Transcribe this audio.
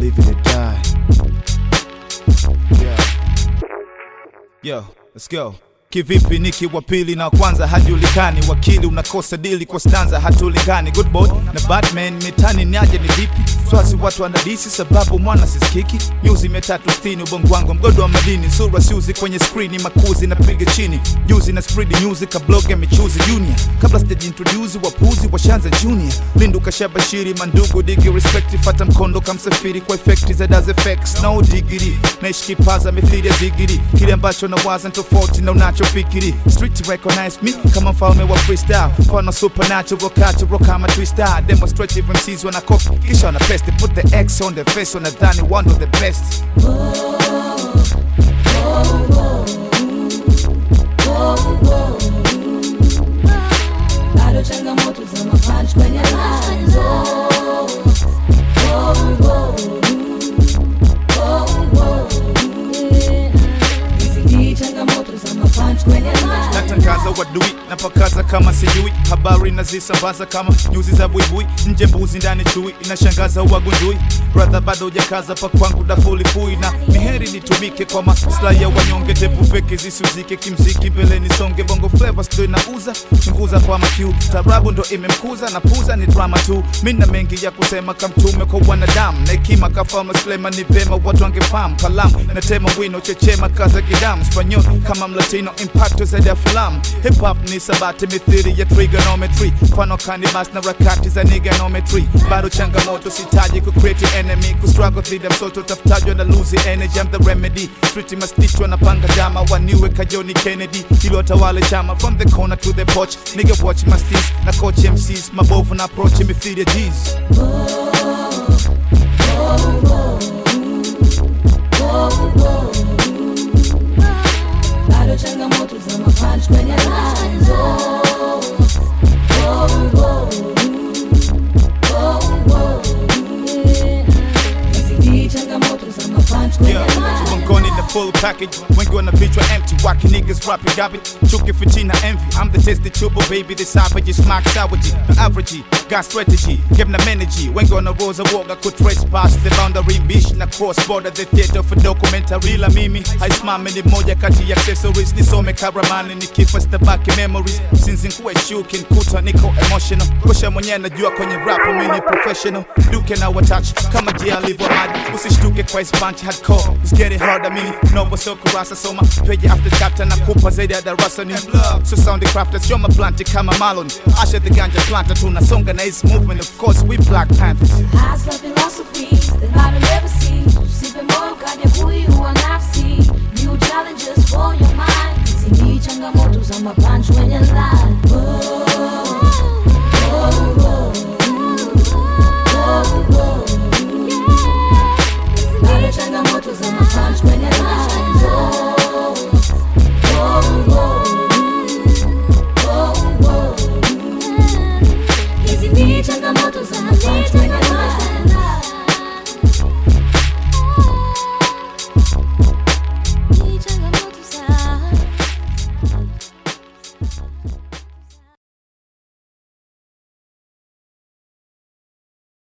live to die. Yeah. Yo, let's go. Kivipi niki wa pili na kwanza hajulikani, wakili unakosa dili kwa stanza hatulingani. Good boy na Batman mitani niaje ni vipi? Swasi watu wanadisi sababu mwana sisikiki. Nyuzi mia tatu sitini ubongo wangu mgodo wa madini, sura siuzi kwenye skrini, makuzi napiga chini, juzi na spread news kabloge michuzi junior, kabla sijajiintroduce wapuzi washanza junior. Lindu kashabashiri mandugu digi respect, fata mkondo kamsafiri kwa effect za does effects na udigiri. naishi kipaza ya zigiri, kile ambacho nawaza ni tofauti na unachofikiri. Street recognize me kama mfalme wa freestyle, mfano supernatural cultural kama twister, demonstrative MCs wana kisha kisha They put the X on the face on Adani, one of the best. Whoa, whoa, whoa, wadui napakaza kama sijui. Habari nazisambaza kama nyuzi za buibui. Nje mbuzi ndani chui. Inashangaza uwagundui. Brother bado hujakaza pa dafulifui na miheri nitumike kwa maslahi ya wanyonge. Tepu zisuzike kimziki. Mbele nisonge bongo flavors ndo inauza. Chunguza kwa makiu. Tarabu ndo imemkuza. Na puza ni drama tu. Mina mengi ya kusema kamtume kwa wanadamu. Na hekima Suleiman ni vema watu wangefahamu. Kalamu natema wino chechema kaza kidamu. Spanyol kama mlatino impacto zaidi ya filamu hip hop ni sabati mithili ya trigonometry. Mfano kanibas na rakati za niganometry. Bado changamoto sitaji ku create enemy. Ku struggle dhidi ya msoto tafutajwa na lose energy. I'm the remedy. Street mastichwa na panga jama. Waniwe kajoni Kennedy. Ili watawale chama from the corner to the porch nigga watch my steez. Na coach MCs mabovu na approach mithili ya G's bado mapanch kwenye full package. When going on the beach, we're empty. Wacky niggas rapping, gabbing. Choking for China envy. I'm the tasty turbo baby. The savage is smack savage. The average, got strategy. Give them energy. When going to the roads, I I could trespass the boundary. Mission across border, the theater for documentary. La mimi, I smile ni moja kati ya accessories. Nisome back in memories. Since nkuwe shuki, a niko emotional. Kusha mwenyewe najua kwenye rap, mimi mini professional. Duke na watach, kama jia alivyo hadi. Usishtuke kwa ispanchi hardcore. It's getting hard, I mean, no novo so kurasa soma page after chapter na kupa zaidi ya darasa ni so sound crafters show my plant kama Marlon. Asha the ganja planter tunasonga na his movement. Of course we black panthers. I don't ever